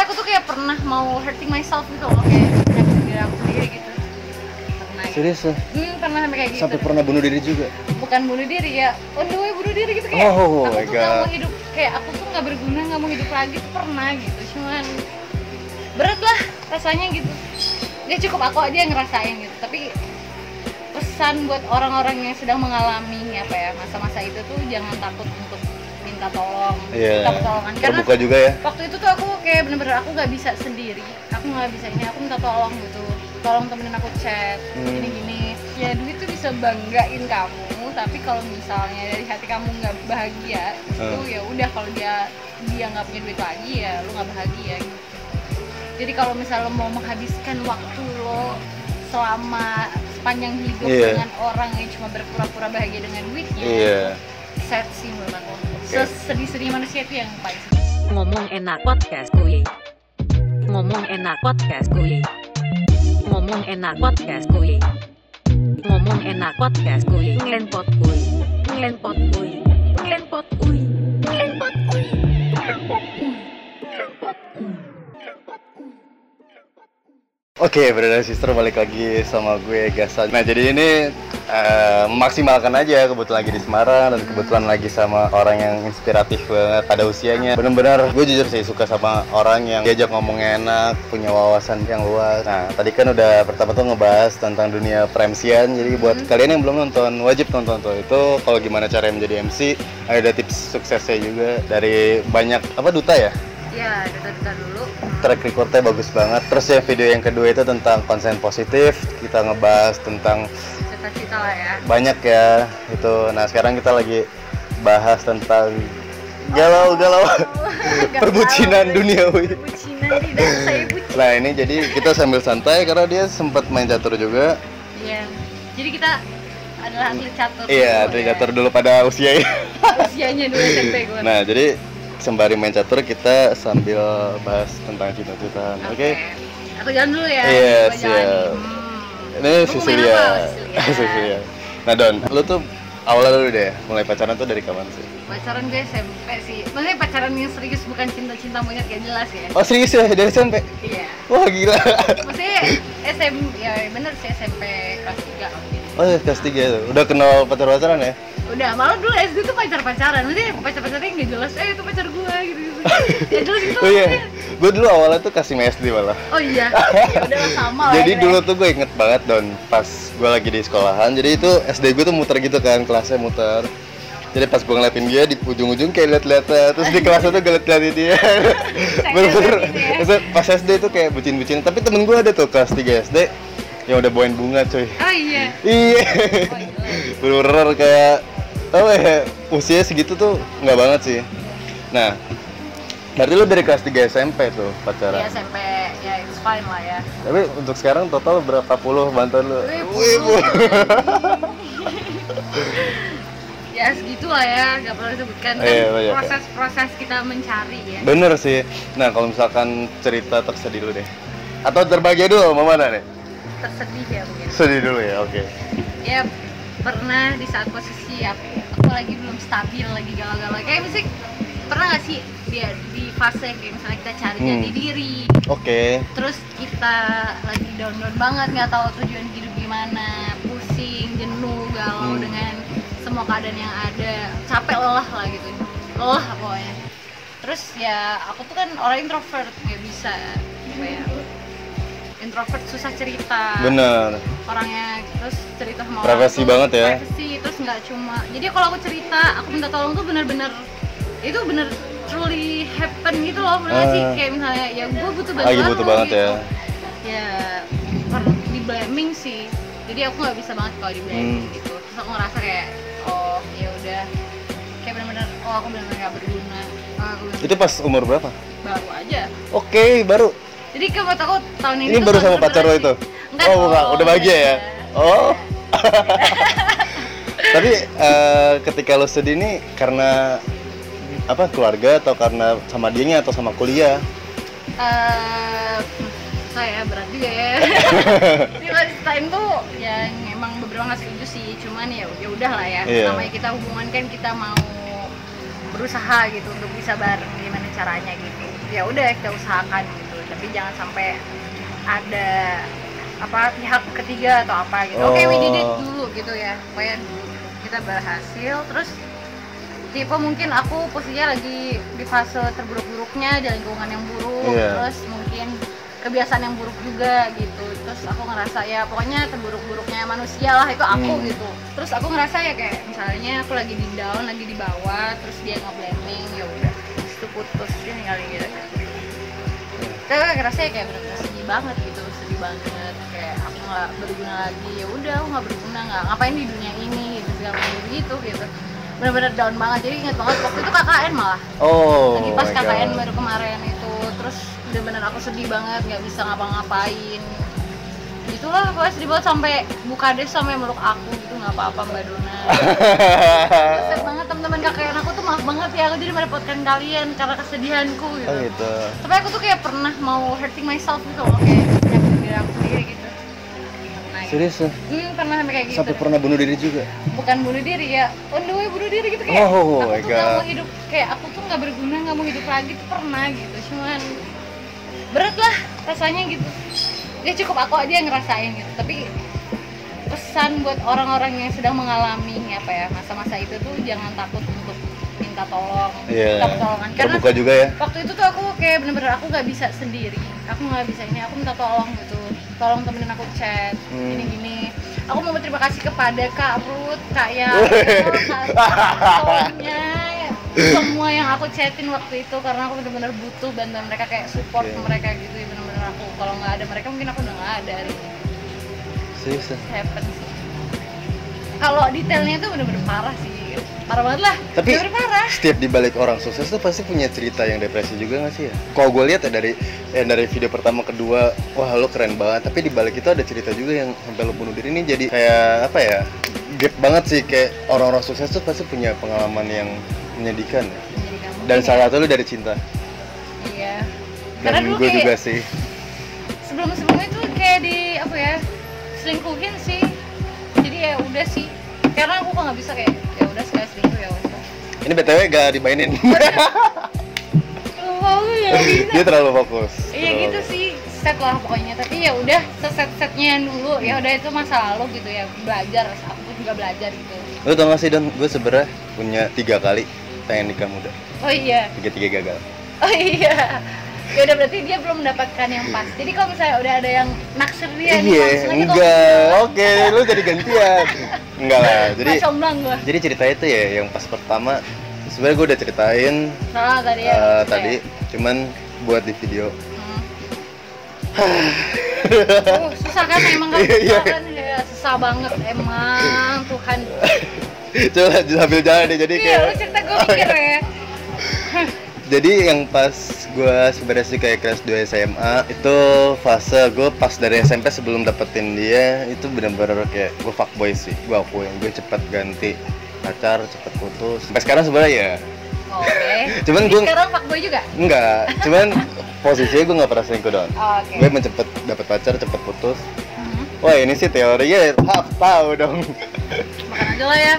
sampai aku tuh kayak pernah mau hurting myself gitu loh kayak nyakitin diri aku sendiri gitu pernah gitu. Serius ya? hmm, pernah sampai kayak gitu Sampai pernah bunuh diri juga? bukan bunuh diri ya on the way bunuh diri gitu kayak Oh aku my tuh God. mau hidup kayak aku tuh nggak berguna nggak mau hidup lagi tuh pernah gitu cuman berat lah rasanya gitu ya cukup aku aja yang ngerasain gitu tapi pesan buat orang-orang yang sedang mengalami apa ya masa-masa itu tuh jangan takut untuk minta tolong Iya. minta pertolongan karena Terbuka juga ya? waktu itu tuh aku kayak bener-bener aku nggak bisa sendiri aku nggak bisa ini aku minta tolong gitu tolong temenin aku chat Hmm. gini gini ya duit tuh bisa banggain kamu tapi kalau misalnya dari hati kamu nggak bahagia itu Hmm. ya udah kalau dia dia nggak punya duit lagi ya lu nggak bahagia gitu jadi kalau misalnya lo mau menghabiskan waktu lo selama sepanjang hidup Iya. dengan orang yang cuma berpura-pura bahagia dengan duitnya Iya. sad sih menurut aku sesedih-sedih manusia itu yang paling sedih Ngomong enak podcast kuy. Ngomong enak podcast kuy. Ngomong enak podcast kuy. Ngomong enak podcast kuy. Ngelenpot kuy. Ngelenpot kuy. Ngelenpot kuy. Ngelenpot kuy. Oke, brother sister balik lagi sama gue Gasan. Nah, jadi ini eh, memaksimalkan aja kebetulan lagi di Semarang dan kebetulan lagi sama orang yang inspiratif banget pada usianya. Bener-bener gue jujur sih suka sama orang yang diajak ngomong enak, punya wawasan yang luas. Nah, tadi kan udah pertama tuh ngebahas tentang dunia premsian. Jadi buat kalian yang belum nonton, wajib nonton tuh. Itu kalau gimana cara menjadi MC, ada tips suksesnya juga dari banyak apa duta ya? ya duta-duta dulu track recordnya bagus banget. Terus ya video yang kedua itu tentang konsen positif. Kita ngebahas tentang cita-cita lah ya banyak ya itu. Nah sekarang kita lagi bahas tentang galau-galau Gak perbucinan duniawi. perbucinan tidak saya bucin Nah ini jadi kita sambil santai karena dia sempat main catur juga. iya jadi kita adalah atlet catur Iya, atlet ya. catur dulu pada usianya. usianya dulu SMP gue Nah jadi sembari main catur kita sambil bahas tentang cinta-cintaan. Oke. aku jalan dulu ya Iya. Hmm. Ini? Cecilia. Cecilia. Nah Don, lu tuh awalnya dulu deh mulai pacaran tuh dari kapan sih? pacaran gue SMP sih maksudnya pacaran yang serius bukan cinta-cinta monyet kayak jelas ya Oh serius ya dari SMP? iya Wah gila. maksudnya SMP ya bener sih SMP kelas 3 gitu Oh ya, kelas 3 tuh. Udah kenal pacar-pacaran ya? Udah malah dulu SD tuh pacar-pacaran maksudnya pacar-pacarnya nggak jelas eh itu pacar gue gitu gitu ya jelas gitu Oh iya. Gue dulu awalnya tuh kasih SD malah. oh iya ya udah sama lah Jadi ya, dulu tuh gue inget banget Don, pas gue lagi di sekolahan. Jadi itu SD gue tuh muter gitu kan, kelasnya muter. Jadi pas gue ngeliatin dia di ujung-ujung kayak liat-liat terus di kelasnya tuh gue liat-liatin dia. Bener-bener. gitu ya. Pas SD tuh kayak bucin-bucin. Tapi temen gue ada tuh kelas 3 SD yang udah bawain bunga cuy. oh iya Iya. oh, iya. Bener-bener kayak apa ya usia segitu tuh nggak banget sih. Nah, berarti lu dari kelas 3 SMP tuh pacaran. SMP ya it's fine lah ya Tapi untuk sekarang total berapa puluh bantuan lu? Wih, Wih, Bu. ya segitu lah ya nggak perlu disebutkan kan Iya, iya. proses-proses kita mencari ya Bener sih. Nah, kalau misalkan cerita tersedih dulu deh. Atau terbahagia dulu mau mana nih? tersedih ya mungkin Sedih dulu ya, oke. ya pernah di saat posisi aku, aku lagi belum stabil lagi galau-galau kayak musik pernah gak sih dia di fase kayak misalnya kita cari Hmm. jati diri Oke. terus kita lagi down down banget nggak tahu tujuan hidup gimana pusing jenuh galau Hmm. dengan semua keadaan yang ada capek lelah lah gitu lelah pokoknya terus ya aku tuh kan orang introvert nggak bisa apa ya introvert susah cerita Bener. orangnya terus cerita sama Privasi orang tuh banget ya. privacy, terus nggak cuma jadi kalau aku cerita aku minta tolong tuh bener-bener itu bener truly happen gitu loh bener nggak sih Ah. kayak misalnya ya gue butuh bantuan Lagi butuh banget gitu. ya. ya per- di blaming sih jadi aku nggak bisa banget kalau di blaming Hmm. gitu terus aku ngerasa kayak oh ya udah kayak bener-bener oh aku bener-bener nggak berguna oh, aku bener Itu pas umur berapa? baru aja Oke, baru. Jadi buat aku tahun ini Ini baru sama pacar lo itu? Enggak oh, bukan. Udah bahagia ya? Oh. Tapi eh, ketika lo sedih nih karena apa keluarga atau karena sama dianya atau sama kuliah? Eh, saya berat juga ya. Di time tuh ya emang beberapa nggak setuju sih, cuman ya ya udah lah ya. Iya. Namanya kita hubungan kan kita mau berusaha gitu untuk bisa bareng gimana caranya gitu. ya udah kita usahakan gitu tapi jangan sampai ada apa pihak ketiga atau apa gitu oke we did it Oh. dulu gitu ya supaya kita berhasil terus tipe mungkin aku posisinya lagi di fase terburuk-buruknya di lingkungan yang buruk Iya. terus mungkin kebiasaan yang buruk juga gitu terus aku ngerasa ya pokoknya terburuk-buruknya manusia lah itu aku Hmm. gitu terus aku ngerasa ya kayak misalnya aku lagi di down lagi di bawah terus dia nge-blaming ya udah terus itu putus ini kali gitu aku ngerasa ya kayak bener-bener sedih banget gitu sedih banget. Kayak aku nggak berguna lagi. Ya udah aku nggak berguna nggak ngapain di dunia ini gitu segala macam gitu gitu. Bener-bener down banget. Jadi ingat banget waktu itu KKN malah. Oh. lagi pas KKN God. baru kemarin itu. Terus bener-bener aku sedih banget nggak bisa ngapa-ngapain. Itulah pokoknya sedih banget sampai buka des sampai meluk aku. gitu nggak apa-apa mbak Dona Kesel banget teman-teman KKN aku tuh maaf banget ya aku jadi merepotkan kalian karena kesedihanku gitu Oh gitu. tapi aku tuh kayak pernah mau hurting myself gitu loh kayak nyakitin diri aku sendiri gitu nah, gitu. Serius ya? hmm, pernah sampai kayak gitu Sampai pernah bunuh diri juga. bukan bunuh diri ya on the way bunuh diri gitu kayak Oh aku my tuh gak mau God. hidup kayak aku tuh nggak berguna nggak mau hidup lagi tuh pernah gitu cuman berat lah rasanya gitu ya cukup aku aja yang ngerasain gitu tapi pesan buat orang-orang yang sedang mengalami apa ya masa-masa itu tuh jangan takut untuk minta tolong Iya. minta pertolongan karena Terbuka juga ya. waktu itu tuh aku kayak bener-bener aku nggak bisa sendiri aku nggak bisa ini aku minta tolong gitu tolong temenin aku chat Hmm. gini gini aku mau berterima kasih kepada kak Ruth kak Ya Sonya semua yang aku chatin waktu itu karena aku bener-bener butuh bantuan mereka kayak support Iya. mereka gitu ya bener-bener aku kalau nggak ada mereka mungkin aku udah nggak ada hari ini Serius happen sih kalau detailnya tuh bener-bener parah sih parah banget lah Tapi- bener-bener parah Setiap dibalik orang sukses tuh pasti punya cerita yang depresi juga gak sih ya? Kalau gue lihat ya dari ya dari video pertama kedua, wah lo keren banget. Tapi dibalik itu ada cerita juga yang sampai lo bunuh diri ini jadi kayak apa ya? Gap banget sih kayak orang-orang sukses tuh pasti punya pengalaman yang menyedihkan ya. Dan salah satu lo dari cinta. iya karena Dan dulu gue kayak juga sih. sebelum sebelumnya tuh kayak di apa ya selingkuhin sih. Jadi ya udah sih. Karena aku kok nggak bisa kayak ya udah sekali selingkuh ya udah. Ini btw gak dimainin. ya Dia terlalu fokus. iya gitu sih. Set lah pokoknya. Tapi ya udah seset setnya dulu. Ya udah itu masa lalu gitu ya. Belajar aku juga belajar gitu. Lo tau gak sih Don, gue sebenernya punya tiga kali pengen nikah muda. oh iya. Tiga-tiga gagal. oh iya ya udah berarti dia belum mendapatkan yang pas jadi kalau misalnya udah ada yang naksir dia Iya, enggak. Oke, lu jadi gantian. Enggak lah. Jadi Jadi comblang gua. jadi cerita itu ya yang pas pertama sebenarnya gue udah ceritain Salah tadi ya. maksudnya tadi ya. cuman buat di video. Hmm. Oh, susah kan emang kan Iya, iya. susah kan ya, susah banget emang Tuhan. Coba sambil jalan deh jadi Iya, kayak lu cerita gue mikir ya. jadi yang pas gue sebenarnya sih kayak kelas 2 SMA itu fase gue pas dari SMP sebelum dapetin dia itu bener-bener kayak gue fuckboy sih gue akuin gue cepet ganti pacar cepet putus sampai sekarang sebenarnya ya Oke. Cuman gua- sekarang fuckboy juga. enggak cuman posisinya gue nggak pernah selingkuh dong Oke. gue emang cepet dapet pacar cepet putus Hmm, wah ini sih teorinya half tahu dong Makan aja lah ya.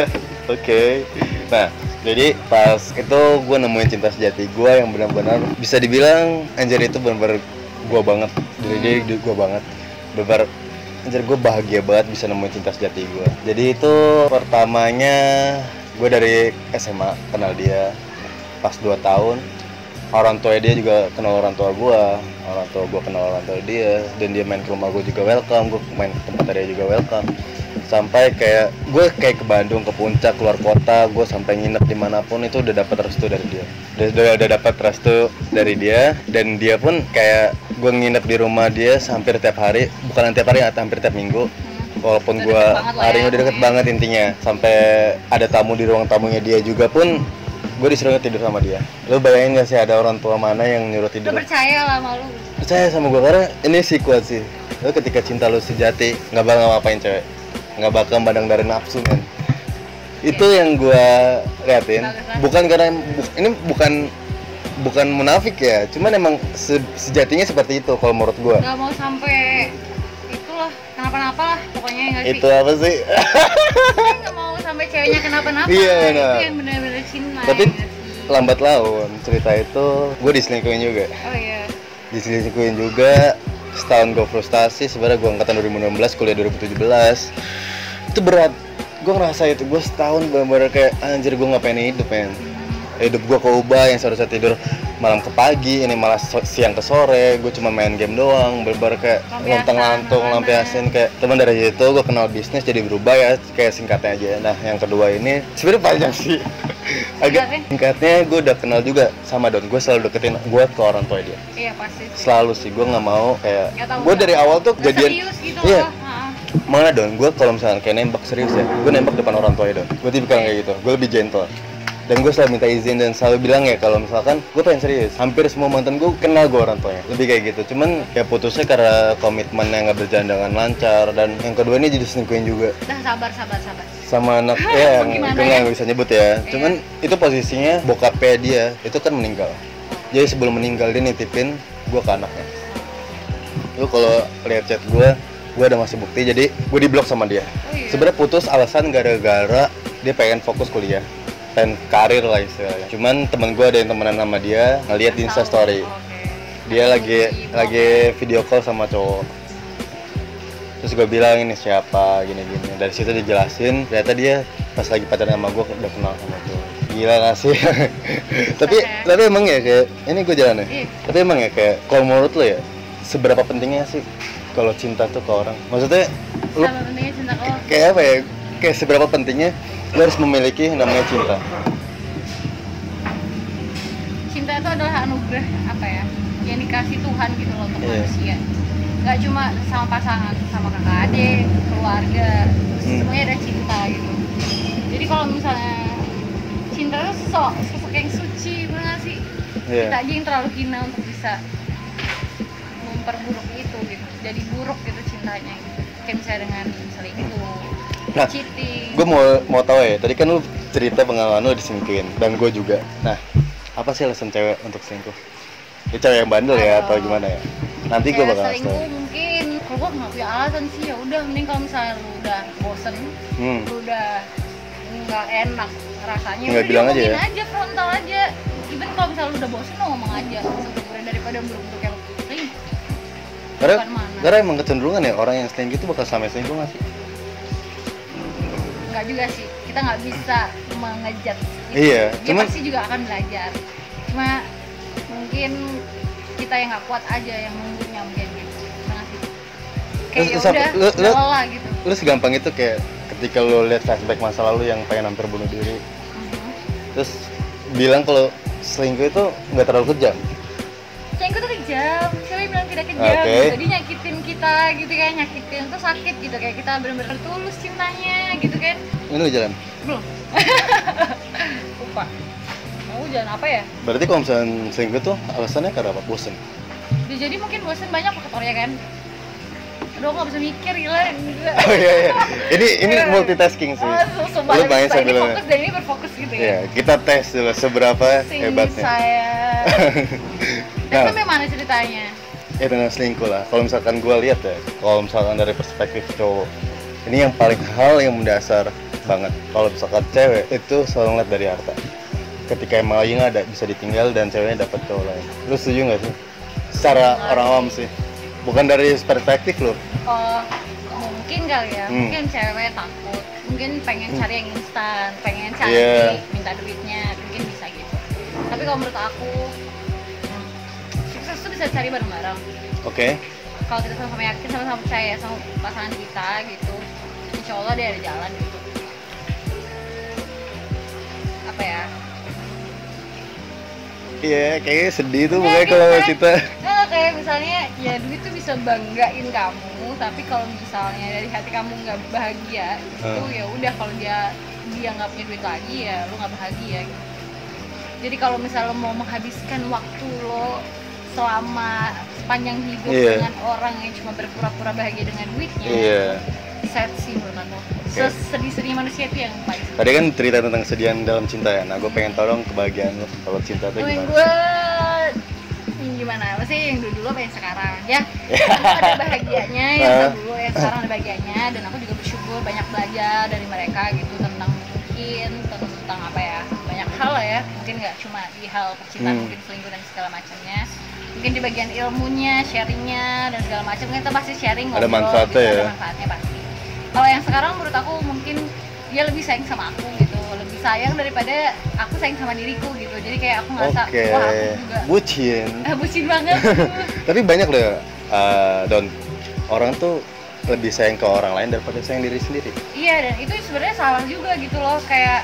Oke. Nah, jadi pas itu gue nemuin cinta sejati gue yang benar-benar bisa dibilang Anjir itu benar-benar gue banget. Dari dia gue banget. Benar Anjir gue bahagia banget bisa nemuin cinta sejati gue Jadi itu pertamanya gue dari SMA kenal dia pas 2 tahun. Orang tua dia juga kenal orang tua gue orang tua gue kenal orang tua dia dan dia main ke rumah gue juga welcome. Gue main ke tempat dia juga welcome sampai kayak gue kayak ke Bandung ke puncak keluar kota gue sampai nginep di mana pun itu udah dapat restu dari dia. Udah udah, udah dapat restu dari dia dan dia pun kayak gue nginep di rumah dia hampir tiap hari bukan tiap hari hampir tiap minggu. Walaupun gue deket banget lah hari ya, udah deket banget intinya. Sampai ada tamu di ruang tamunya dia juga pun gue disuruh tidur sama dia. Lo bayangin gak sih ada orang tua mana yang nyuruh tidur? percaya lah sama lu. percaya sama gue karena ini sih kuat sih. Lo ketika cinta lo sejati nggak bakal ngapain cewek nggak bakal mandang dari nafsu men itu yang gue liatin bukan karena bu- ini bukan bukan munafik ya cuman emang se- sejatinya seperti itu kalau menurut gue Gak mau sampai itulah kenapa-napa lah pokoknya nggak sih. itu apa sih nggak mau sampai ceweknya kenapa-napa. Iya, itu benar. yang benar-benar cinta. Tapi ya nggak lambat laun cerita itu gue diselingkuhin juga oh iya diselingkuhin juga setahun gue frustasi sebenarnya gue angkatan 2016 kuliah 2017 itu berat. Gue ngerasa itu gue setahun bener-bener kayak anjir gue ngapain hidup men hidup gue keubah yang seharusnya tidur malam ke pagi ini malah so- siang ke sore gue cuma main game doang bener-bener kayak lontang lantung lampiasin kayak teman dari itu gue kenal bisnis jadi berubah ya kayak singkatnya aja. Nah yang kedua ini sebenarnya panjang sih. Agak Singkatnya? singkatnya gue udah kenal juga sama Don gue selalu deketin gue ke orang tua dia. Iya pasti. Sih. selalu sih gue nggak mau kayak gue dari awal tuh nggak jadian serius gitu iya. loh. Mana don? Gue kalau misalnya kayak nembak serius ya. Gue nembak depan orang tua ya don. Gue tipikal kayak gitu. Gue lebih gentle dan gue selalu minta izin dan selalu bilang ya kalau misalkan gue pengen serius. Hampir semua mantan gue kenal gue orang tuanya lebih kayak gitu. Cuman ya putusnya karena komitmen yang nggak berjalan dengan lancar dan yang kedua ini jadi selingkuhin juga. Dah sabar sabar sabar. sama anak ya yang gue nggak bisa nyebut ya. Cuman itu posisinya bokapnya dia itu kan meninggal. Jadi sebelum meninggal dia nitipin gue ke anaknya. Lu kalau lihat chat gue gue ada masih bukti jadi gue diblok sama dia. Oh iya. sebenarnya putus alasan gara-gara dia pengen fokus kuliah pengen karir lah istilahnya. Cuman temen gue ada yang temenan sama dia ngeliat di instastory dia lagi lagi video call sama cowok. Terus gue bilang ini siapa? Gini gini dari situ dijelasin. Ternyata dia pas lagi pacaran sama gue udah kenal sama gue gila gak sih? Tapi tapi emang ya kayak ini gue jalan ya tapi emang ya kayak kalau menurut lo ya seberapa pentingnya sih kalau cinta tuh ke orang? Maksudnya lu pentingnya cinta kayak apa ya? Kayak seberapa pentingnya lo harus memiliki namanya cinta Cinta itu adalah anugerah apa ya? Yang dikasih Tuhan gitu loh untuk Iya. manusia. Gak cuma sama pasangan, sama kakak adik, keluarga, Hmm. semuanya ada cinta gitu. Jadi kalau misalnya cinta itu sok sosok yang suci, bener gak sih? Iya. Kita aja yang terlalu hina untuk bisa memperburuk itu gitu. Jadi buruk gitu cintanya gitu. Kayak misalnya dengan selingkuh, Nah, gue mau mau tahu ya tadi kan lu cerita pengalaman lu diselingkuhin dan gue juga. Nah apa sih alasan cewek untuk selingkuh? Ya cewek yang bandel ya atau gimana ya? Nanti gue bakal selingkuh mungkin kalau gue nggak punya alasan sih ya udah mending kalau misalnya lu udah bosen hmm. lu udah nggak enak rasanya Nggak bilang aja ya? aja frontal aja. Even kalau misalnya lu udah bosen lu ngomong aja sebenarnya daripada buruk-buruk yang karena karena emang kecenderungan ya orang yang selingkuh itu bakal sama selingkuh nggak sih nggak juga sih. Kita nggak bisa mengejat gitu. Iya, dia cuman- pasti juga akan belajar. Cuma mungkin kita yang nggak kuat aja yang nunggunya mungkin gitu. Kayak ya udah lu- lu- lelah gitu. lu segampang itu kayak ketika lu lihat flashback masa lalu yang pengen hampir bunuh diri. Mhm. terus bilang kalau selingkuh itu nggak terlalu kejam Cengku tuh kejam, cewek bilang tidak kejam Oke. gitu. Dia nyakitin kita gitu kayak nyakitin tuh sakit gitu kayak kita bener-bener tulus cintanya gitu kan. Ini lu jalan? Belum. Lupa. Mau jalan apa ya? berarti kalau misalnya selingkuh tuh alasannya karena apa? Bosen? Ya, jadi mungkin bosen banyak faktornya kan? Aduh gak bisa mikir gila oh iya iya. Ini ini multitasking sih. Oh, so, lu ini sambil fokus dan ini berfokus gitu ya. Iya, kita tes dulu seberapa Sini hebatnya. saya Nah. Memang ceritanya Ya dengan selingkuh lah. Kalau misalkan gue lihat ya, kalau misalkan dari perspektif cowok, ini yang paling hal yang mendasar banget. Kalau misalkan cewek itu selalu ngeliat dari harta. Ketika emang lagi ada, bisa ditinggal dan ceweknya dapat cowok lain. Lu setuju nggak sih? Secara Nggak orang awam sih. Bukan dari perspektif lo. Oh, mungkin kali ya, Hmm. mungkin cewek takut, mungkin pengen cari yang instan, pengen cari Iya. minta duitnya, mungkin bisa gitu. Tapi kalau menurut aku, hmm, bisa cari bareng-bareng. Oke. Kalau kita sama-sama yakin, sama-sama percaya sama pasangan kita gitu, insya Allah dia ada jalan gitu. Apa ya? Iya, kayaknya sedih tuh Ya, pokoknya gitu kalau kan. kita. Nah, kayak misalnya ya duit tuh bisa banggain kamu, tapi kalau misalnya dari hati kamu nggak bahagia, itu Hmm. ya udah kalau dia dia nggak punya duit lagi ya lu nggak bahagia gitu. Jadi kalau misalnya lo mau menghabiskan waktu lo selama sepanjang hidup Iya. dengan orang yang cuma berpura-pura bahagia dengan duitnya, Iya. sad sih menurut aku. Sesedih-sedih manusia itu yang paling sedih. Tadi kan cerita tentang kesedihan dalam cinta ya. Nah, gue pengen tahu dong kebahagiaan lo kalau cinta tuh gimana? gue gimana? Masih yang dulu dulu apa yang sekarang ya? Dulu ada bahagianya yang dulu yang sekarang ada bahagianya dan aku juga bersyukur banyak belajar dari mereka gitu tentang mungkin tentang apa ya banyak banyak hal lah ya mungkin nggak cuma di hal percintaan Hmm. mungkin selingkuh dan segala macamnya mungkin di bagian ilmunya sharingnya dan segala macam kita pasti sharing Ada ngobrol, manfaatnya gitu, ya. ada manfaatnya pasti kalau yang sekarang menurut aku mungkin dia lebih sayang sama aku gitu lebih sayang daripada aku sayang sama diriku gitu jadi kayak aku ngerasa Oke, wah aku juga bucin. ah, bucin banget Tapi banyak loh, uh, Don. Orang tuh lebih sayang ke orang lain daripada sayang diri sendiri. Iya dan itu sebenarnya salah juga gitu loh kayak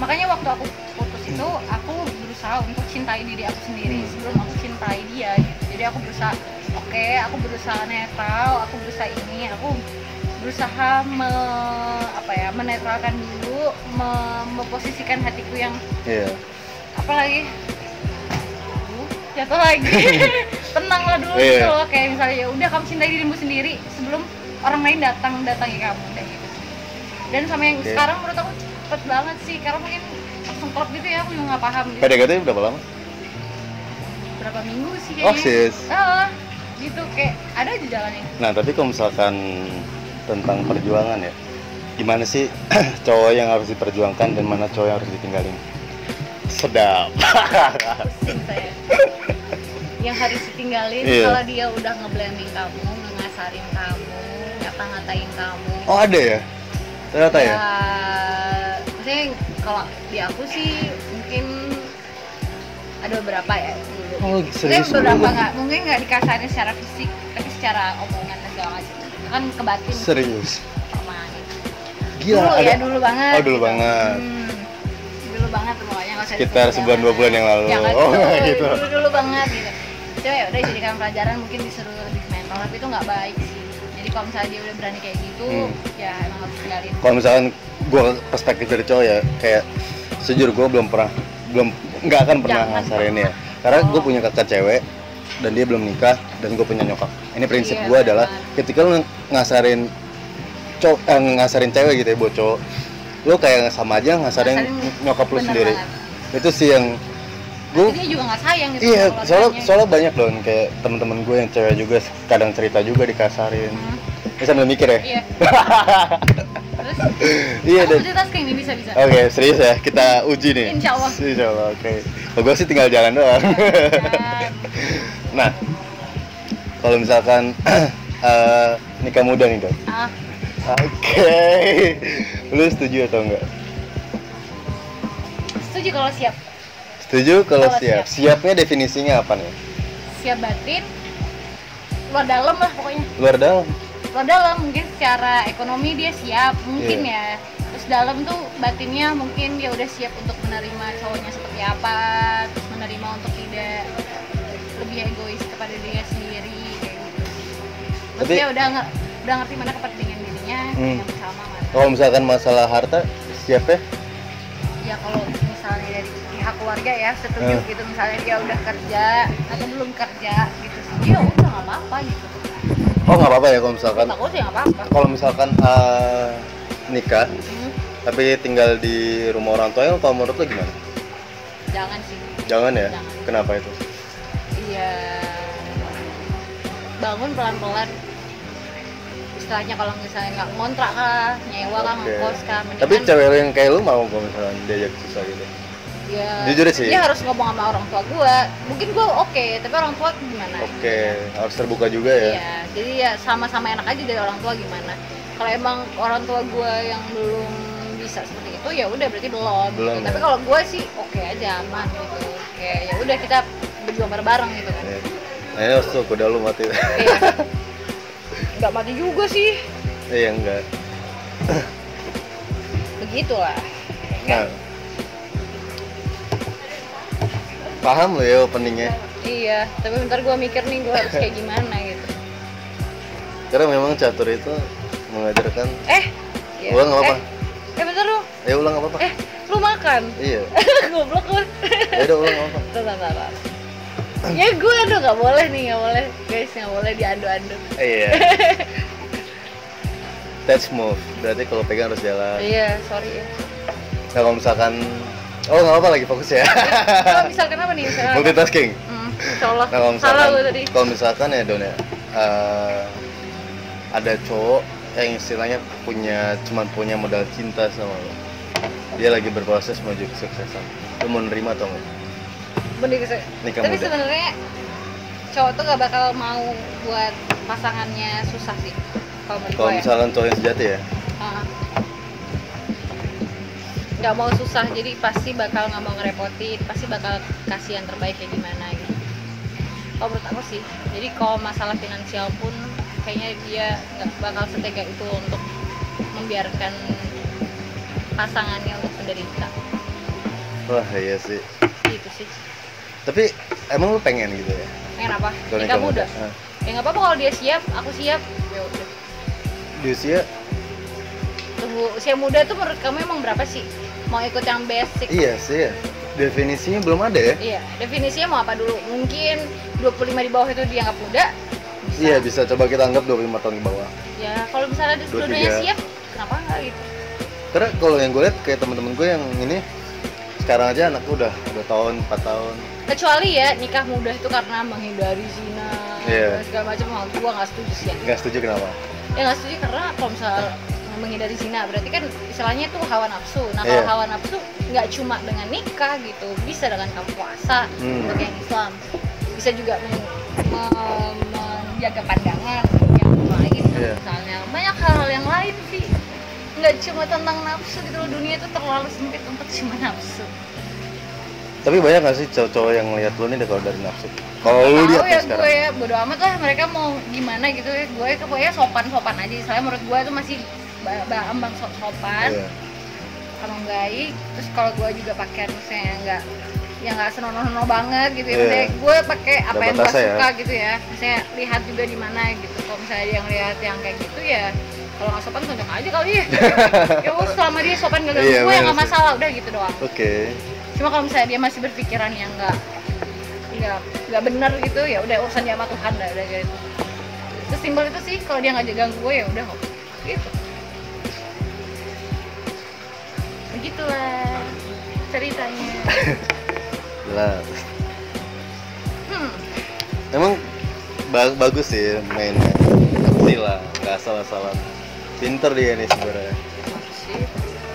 makanya waktu aku putus itu aku berusaha untuk cintai diri aku sendiri Cintai dia gitu. Jadi aku berusaha oke aku berusaha netral, aku berusaha ini, aku berusaha me, apa ya menetralkan dulu, me- memposisikan hatiku yang Iya. apa lagi Uh, jatuh lagi tenang lah dulu Iya. gitu loh kayak misalnya ya udah kamu cintai dirimu sendiri sebelum orang lain datang datangi kamu dan gitu dan sama yang Oke. sekarang menurut aku cepet banget sih karena mungkin langsung klop gitu ya aku juga nggak paham gitu PDKT berapa lama? Berapa minggu sih Oh, kayaknya sis. Ah, gitu kayak ada aja jalannya Nah, tapi kalau misalkan tentang perjuangan ya, gimana sih cowok yang harus diperjuangkan dan mana cowok yang harus ditinggalin? Sedap. pusing saya yang harus ditinggalin Iya. kalau dia udah ngeblanding kamu ngegasarin kamu ngata-ngatain kamu Oh, ada ya? Ternyata ya? maksudnya kalau di aku sih mungkin ada beberapa ya Oh, Mungkin serius? beberapa nggak mungkin nggak dikasarin secara fisik tapi secara omongan dan segala macam kan kebatin Serius. gitu. Gila, dulu ada ya dulu banget Oh, dulu banget. Hmm, dulu banget pokoknya nggak usah Sekitar sebulan, dua jangan. bulan yang lalu. jangan Oh, dulu, gitu. dulu dulu banget gitu ya udah jadikan pelajaran mungkin disuruh lebih mental tapi itu nggak baik sih jadi kalau misalnya dia udah berani kayak gitu Hmm. ya emang harus tinggalin Kalau misalkan gue perspektif dari cowok ya, kayak sejujur gue belum pernah, belum nggak akan pernah ngasarin ya. Karena gue Oh. punya kakak cewek dan dia belum nikah dan gue punya nyokap. Ini prinsip Iya, gue adalah benar. ketika lu ngasarin cowok, eh, ngasarin cewek gitu ya buat cowok, lu kayak sama aja ngasarin, Ngasarin nyokap bener sendiri. banget. Itu sih yang gue dia juga nggak sayang gitu Iya, soalnya soalnya banyak loh kayak teman-teman gue yang cewek juga kadang cerita juga dikasarin. Hmm, Ini sambil mikir ya. iya terus iya aku multitasking nih bisa bisa Oke, serius ya. Kita uji nih. Insya Allah. Insya Allah, oke. Kalau gue sih tinggal jalan doang. Dan, nah, kalau misalkan eh, nikah muda nih, Dok. ah Oke. Lu setuju atau enggak? setuju kalau siap Setuju kalau Kalau siap. Siapnya definisinya apa nih? siap batin luar dalam lah pokoknya Luar dalam. Luar dalam mungkin secara ekonomi dia siap mungkin Iya. ya terus dalam tuh batinnya mungkin dia udah siap untuk menerima cowoknya seperti apa terus menerima untuk tidak lebih egois kepada dirinya sendiri kayak gitu terus Tapi- dia udah nggak udah ngerti mana kepentingan dirinya Hmm. yang bersama mana Kalau misalkan masalah harta, siap ya? ya kalau misalnya dari pihak keluarga ya setuju Eh. gitu misalnya dia udah kerja atau belum kerja gitu sih ya udah nggak apa-apa gitu Oh nggak apa-apa ya kalau misalkan aku sih nggak apa-apa kalau misalkan eh, nikah Hmm, tapi tinggal di rumah orang tuanya kalau menurut lo gimana? jangan sih Jangan ya? Jangan. Kenapa itu? Iya bangun pelan-pelan istilahnya kalau misalnya nggak ngontrak kah nyewa kah Oke. ngekos Tapi cewek yang kayak lu mau kalau misalkan diajak susah gitu? Ya, Jujur sih. dia harus ngomong sama orang tua gua mungkin gua oke tapi orang tua gimana Oke, harus terbuka juga ya. iya jadi ya sama-sama enak aja dari orang tua gimana kalau emang orang tua gua yang belum bisa seperti itu ya udah berarti belum, Belum, gitu. tapi ya. kalau gua sih oke aja aman gitu kayak ya udah kita berjuang bareng-bareng gitu kan Iya. Ini harus tuh kuda lu mati. Iya. nggak mati juga sih Iya enggak. begitulah Nah. Paham lo ya openingnya. iya tapi bentar gua mikir nih gua harus kayak gimana gitu Karena memang catur itu mengajarkan. eh iya. Ulang nggak apa-apa. eh, eh bentar lu Ya ulang nggak apa-apa. eh lu makan Iya. goblok lu Ya udah ulang nggak apa-apa. Ya gue aduh nggak boleh nih nggak boleh guys nggak boleh diadu-adu Iya. That's move. Berarti kalau pegang harus jalan. iya sorry ya Nah kalau misalkan, oh nggak apa-apa lagi fokus ya. kalau misalkan apa nih misalkan? Multitasking. hmm, insya Allah Nah kalau misalkan, tadi kalau misalkan ya Don ya, eh, ada cowok yang istilahnya punya cuman punya modal cinta sama lo. dia lagi berproses menuju kesuksesan lu mau nerima atau enggak Mending ke- Nikah tapi muda. sebenarnya cowok tuh gak bakal mau buat pasangannya susah sih kalau ya. misalkan cowok yang sejati ya nggak mau susah jadi pasti bakal nggak mau ngerepotin pasti bakal kasih yang terbaik kayak gimana gitu. Kalau menurut aku sih jadi kalau masalah finansial pun kayaknya dia nggak bakal setega itu untuk membiarkan pasangannya untuk menderita. Wah iya sih. Gitu sih. Tapi emang lu pengen gitu ya? Pengen apa? Kalau nikah muda Ah. ya nggak apa-apa kalau dia siap aku siap. Ya udah. Di usia? Tunggu usia muda tuh menurut kamu emang berapa sih mau ikut yang basic iya sih ya definisinya belum ada ya Iya, definisinya mau apa dulu? Mungkin 25 di bawah itu dianggap muda? Bisa. iya bisa coba kita anggap 25 tahun ke bawah Ya, kalau misalnya di 23. dua-duanya siap, kenapa enggak gitu? karena kalau yang gue lihat kayak temen-temen gue yang ini sekarang aja anaknya udah udah tahun 4 tahun Kecuali ya nikah muda itu karena menghindari zina Iya. dan segala macam hal gua nggak setuju sih ya. nggak setuju kenapa Ya nggak setuju karena kalau misal menghindari zina. Berarti kan istilahnya itu hawa nafsu. Nah kalau Iya. hawa nafsu nggak cuma dengan nikah gitu, bisa dengan kamu puasa Hmm. untuk yang Islam, bisa juga men- me- menjaga pandangan yang lain. Iya. misalnya banyak hal-hal yang lain sih nggak cuma tentang nafsu gitu loh. Dunia itu terlalu sempit untuk cuma nafsu. Tapi banyak gak sih cowok-cowok yang ngeliat lu nih kalau dari nafsu? Kalau lu lihat ya sekarang. gue ya bodo amat lah mereka mau gimana gitu. Ya gue ke pokoknya sopan sopan aja. Soalnya menurut gue itu masih ba- ba- ambang so- sopan. Iya. sama baik. Terus kalau gue juga pakaian misalnya nggak yang nggak senonoh banget gitu ya. Maksudnya gue pakai apa yang gue ya. suka gitu ya. Misalnya lihat juga di mana gitu. Kalau misalnya dia ngelihat yang kayak gitu ya kalau nggak sopan tunjuk aja kali. Ya ya selama dia sopan gak ganggu Iya, gue ya nggak masalah. Udah gitu doang. Oke. Cuma kalau misalnya dia masih berpikiran yang nggak nggak nggak benar gitu ya udah urusan dia sama Tuhan dah udah gitu. Itu simbol itu sih kalau dia nggak ganggu gue ya udah kok gitu begitulah ceritanya. Jelas. Hmm. Emang ba- bagus sih mainnya. Sih lah nggak salah-salah. Pinter dia nih sebenarnya.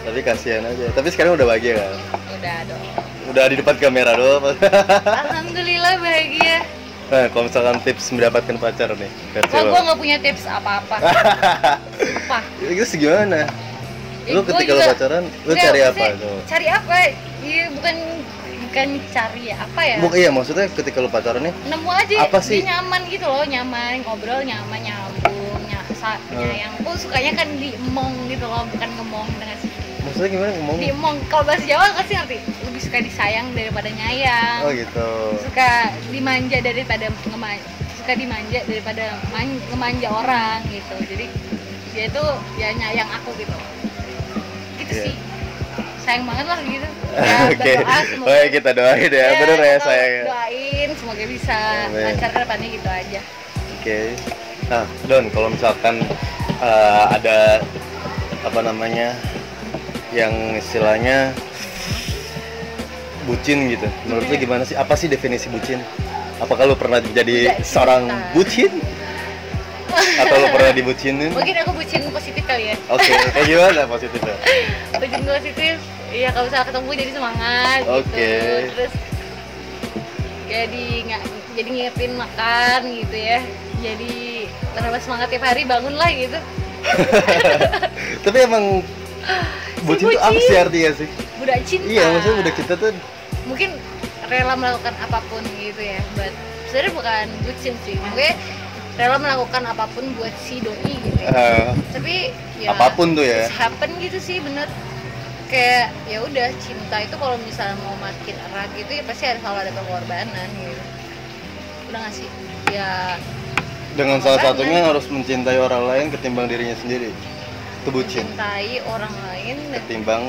Tapi kasihan aja. Tapi sekarang udah bahagia kan? Udah dong. Udah di depan kamera doang. Alhamdulillah bahagia. Nah kalau misalkan tips mendapatkan pacar nih versi kalau gue nggak punya tips apa-apa. Sumpah. Ya, itu gimana lu gua ketika lu pacaran lu cari apa tuh cari apa? Iya bukan bukan cari ya apa ya? Buk, iya maksudnya ketika lu pacaran nih nemu aja Apa sih? dia nyaman gitu loh nyaman ngobrol nyaman nyambung Hmm. nyayang. Aku sukanya kan diemong gitu loh bukan ngemong dengan sih maksudnya gimana ngomong diemong kalau bahasa Jawa nggak sih ngerti? Lebih suka disayang daripada nyayang. Oh gitu. Suka dimanja daripada ngemanja suka dimanja daripada man- ngemanja orang gitu. Jadi dia itu ya nyayang aku gitu Iya. sih sayang banget lah gitu ya oke berdoa semoga Baik, kita doain ya, bener ya kita saya ya. doain semoga bisa Amin. lancar ke depannya gitu aja Oke. Nah, Don, kalau misalkan eh, ada apa namanya yang istilahnya bucin gitu. Menurut lu gimana sih? Apa sih definisi bucin? Apakah lu pernah jadi seorang bucin? Atau lu pernah dibucinin? mungkin aku bucin positif kali ya Oke, kayak gimana positifnya? bucin positif iya kalau misalnya ketemu jadi semangat Oke. gitu terus jadi nggak jadi nyiapin makan gitu ya jadi tambah semangat tiap hari bangun lah gitu Tapi emang bucin tuh apa bucin. sih artinya sih? budak cinta Iya, maksudnya udah kita tuh mungkin rela melakukan apa pun gitu ya buat sebenarnya bukan bucin sih gue rela melakukan apa pun buat si doi gitu eh, tapi ya apa pun tuh ya. happen gitu sih bener kayak ya udah cinta itu kalau misalnya mau makin erat gitu ya pasti ada selalu ada pengorbanan gitu udah nggak sih ya Dengan salah satunya harus mencintai orang lain ketimbang dirinya sendiri. Itu bucin. mencintai orang lain ketimbang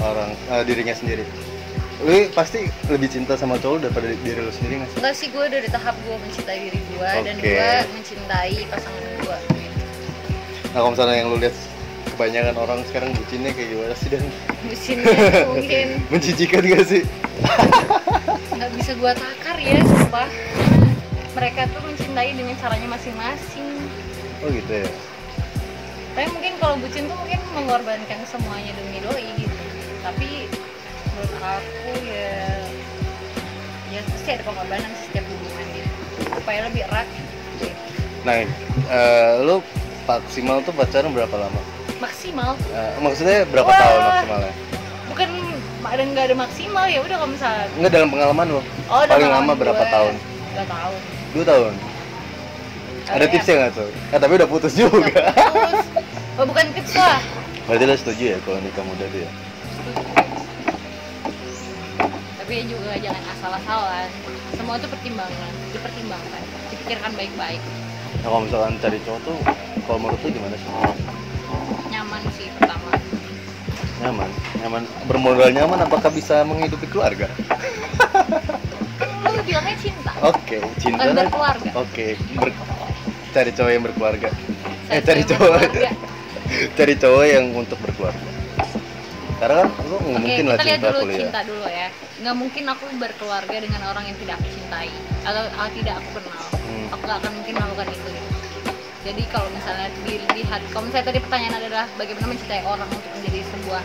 orang eh, dirinya sendiri. Lu pasti lebih cinta sama cowok daripada di- diri lu sendiri nggak sih? enggak sih gue udah di tahap gue mencintai diri gue dan Oke. gue mencintai pasangan gue Nah kalau misalnya yang lu lihat kebanyakan orang sekarang bucinnya kayak gimana sih dan bucinnya mungkin menjijikan gak sih? nggak bisa gue takar ya sumpah mereka tuh mencintai dengan caranya masing-masing Oh gitu ya. tapi mungkin kalau bucin tuh mungkin mengorbankan semuanya demi doi gitu tapi menurut aku ya ya pasti ada pengorbanan setiap hubungan gitu supaya lebih erat gitu. Nah, eh, lu maksimal tuh pacaran berapa lama? maksimal Eh, maksudnya berapa Wah. tahun maksimalnya? bukan ada nggak ada maksimal ya udah kalau misalnya Enggak dalam pengalaman lo. oh udah Paling lama berapa gue. tahun? Dua tahun Dua tahun. Ada LDR. tipsnya nggak tuh? Eh tapi udah putus Nggak juga. putus. oh bukan tips lah Berarti lo setuju ya kalau nikah muda tuh ya? Tapi juga jangan asal-asalan semua itu pertimbangan dipertimbangkan dipikirkan baik-baik Nah, kalau misalkan cari cowok tuh, kalau menurut lu gimana sih? nyaman sih pertama Nyaman, nyaman. Bermodal nyaman, apakah bisa menghidupi keluarga? lu bilangnya cinta Oke, cinta. bukan berkeluarga Oke, ber- cari cowok yang berkeluarga. Eh, Cari cari yang cowok. cari cowok yang untuk berkeluarga. Karena kan lu nggak mungkin lah kita lihat cinta dulu kuliah. cinta dulu ya. Nggak mungkin aku berkeluarga dengan orang yang tidak aku cintai atau atau tidak aku kenal. Hmm. Aku nggak akan mungkin melakukan itu. Gitu. Jadi kalau misalnya dilihat, kalau misalnya tadi pertanyaan adalah bagaimana mencintai orang untuk menjadi sebuah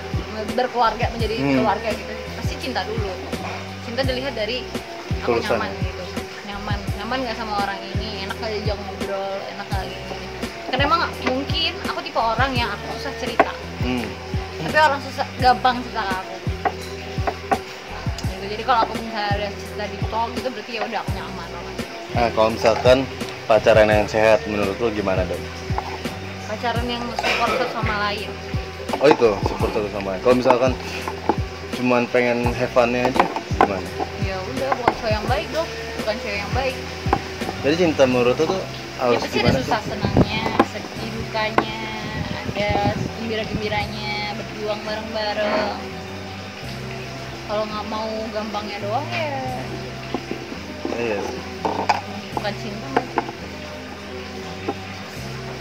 berkeluarga menjadi Hmm. keluarga gitu, pasti cinta dulu. Cinta dilihat dari aku Tulusan. nyaman gitu, nyaman, nyaman nggak sama orang ini, enak aja jangan ngobrol, enak ini. Karena emang mungkin aku tipe orang yang aku susah cerita Hmm. Tapi orang susah gampang ke aku gitu. jadi kalau aku misalnya ada cerita di talk gitu berarti ya udah aku nyaman banget Nah, kalau misalkan pacaran yang sehat menurut lu gimana dong? pacaran yang support satu sama lain Oh itu support satu sama lain. Kalau misalkan cuman pengen have fun-nya aja gimana? ya udah bukan cowok yang baik dong bukan cewek yang baik Jadi cinta menurut lu tuh ya harus pasti ada gimana susah sih? senangnya sedih dukanya ada gembira gembiranya berjuang bareng bareng kalau nggak mau gampangnya doang ya Iya. bukan cinta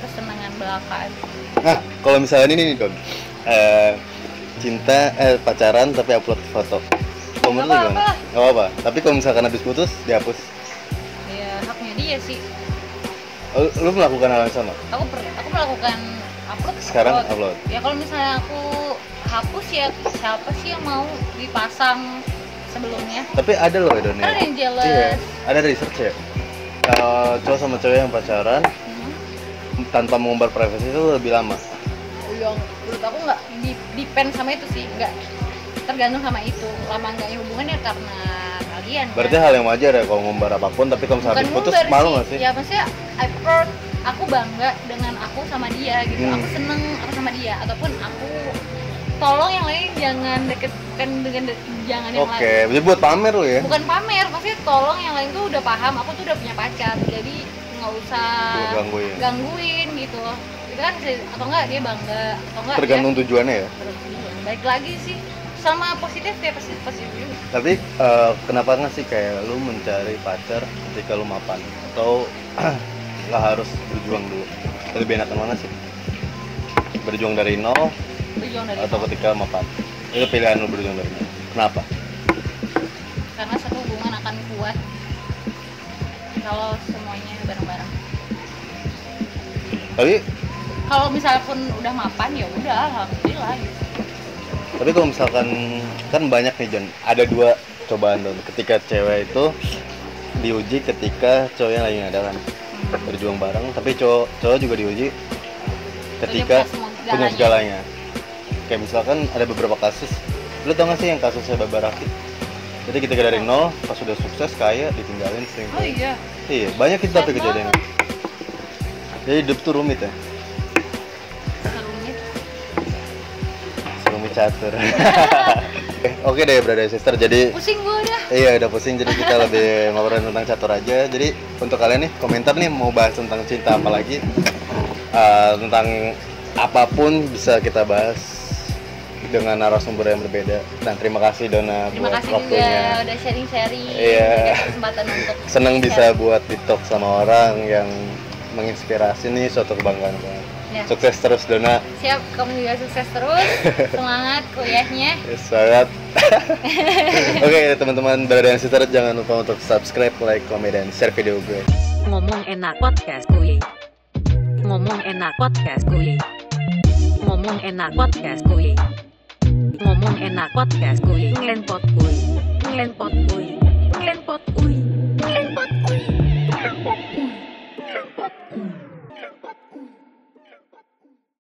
kesenangan belaka Nah, kalau misalnya ini nih Don, eh, cinta eh, pacaran tapi upload foto. Lu gimana? apa-apa. Gak apa-apa. Tapi kalau misalkan habis putus dihapus, ya haknya dia sih Oh, lu melakukan hal yang sama. aku per, aku melakukan upload Sekarang upload. ya kalau misalnya aku hapus ya siapa sih yang mau dipasang sebelumnya Tapi ada loh ya. kan ada yang jealous Iya, ada research ya. Eh, cowok sama cewek yang pacaran Mhm. tanpa mengumbar privasi itu lebih lama. yang menurut aku nggak di depend sama itu sih nggak tergantung sama itu lama enggaknya hubungannya karena kalian kan. Berarti hal yang wajar ya kalau ngumbar apa pun, tapi kalau misalnya putus malu nggak sih? ya maksudnya I proud aku bangga dengan aku sama dia gitu Hmm. aku seneng aku sama dia ataupun aku tolong yang lain jangan deketkan dengan de- jangan yang Oke, lain jadi buat pamer lo ya. bukan pamer maksudnya tolong yang lain tuh udah paham aku tuh udah punya pacar jadi nggak usah gangguin. gangguin gitu itu kan atau enggak dia bangga atau enggak Tergantung tujuannya ya. dia berhubungan. baik lagi sih sama positif ya positif positif juga Tapi eh, kenapa nggak sih kayak lu mencari pacar ketika lu mapan atau nggak harus berjuang dulu? Lebih enakan mana sih? Berjuang dari nol atau ketika mapan? Itu pilihan lu berjuang dari nol. Kenapa? karena satu hubungan akan kuat kalau semuanya bareng-bareng Tapi kalau misalnya pun udah mapan ya udah alhamdulillah gitu tapi kalau misalkan kan banyak nih John, ada dua cobaan Don. Ketika cewek itu diuji ketika cowoknya lagi ada kan berjuang bareng, tapi cowok cowok juga diuji ketika punya segalanya. Kayak misalkan ada beberapa kasus, lu tau gak sih yang kasusnya Baba Rakit? Jadi ketika dari nol, pas sudah sukses kaya ditinggalin selingkuh. oh iya Iya, banyak itu tapi Sad kejadiannya. Jadi hidup tuh rumit ya, serumit rumit catur. Oke deh, brother sister. Jadi pusing gue udah Iya udah pusing jadi kita lebih ngobrolin tentang catur aja. Jadi untuk kalian nih komentar nih mau bahas tentang cinta apa lagi Eh, tentang apa pun bisa kita bahas dengan narasumber yang berbeda. Nah terima kasih Dona terima buat kasih juga waktunya. udah sharing sharing Iya. kesempatan untuk Seneng bisa buat TikTok sama orang yang menginspirasi nih suatu kebanggaan banget. Ya. Sukses terus Dona. siap kamu juga sukses terus semangat kuliahnya Sangat. Oke teman-teman brother dan sister jangan lupa untuk subscribe, like, komen, dan share video gue. Ngomong enak podcast kuy. Ngomong enak podcast kuy. Ngomong enak podcast kuy. Ngomong enak podcast kuy. Ngelenpot kuy. Ngelenpot kuy. Ngelenpot kuy.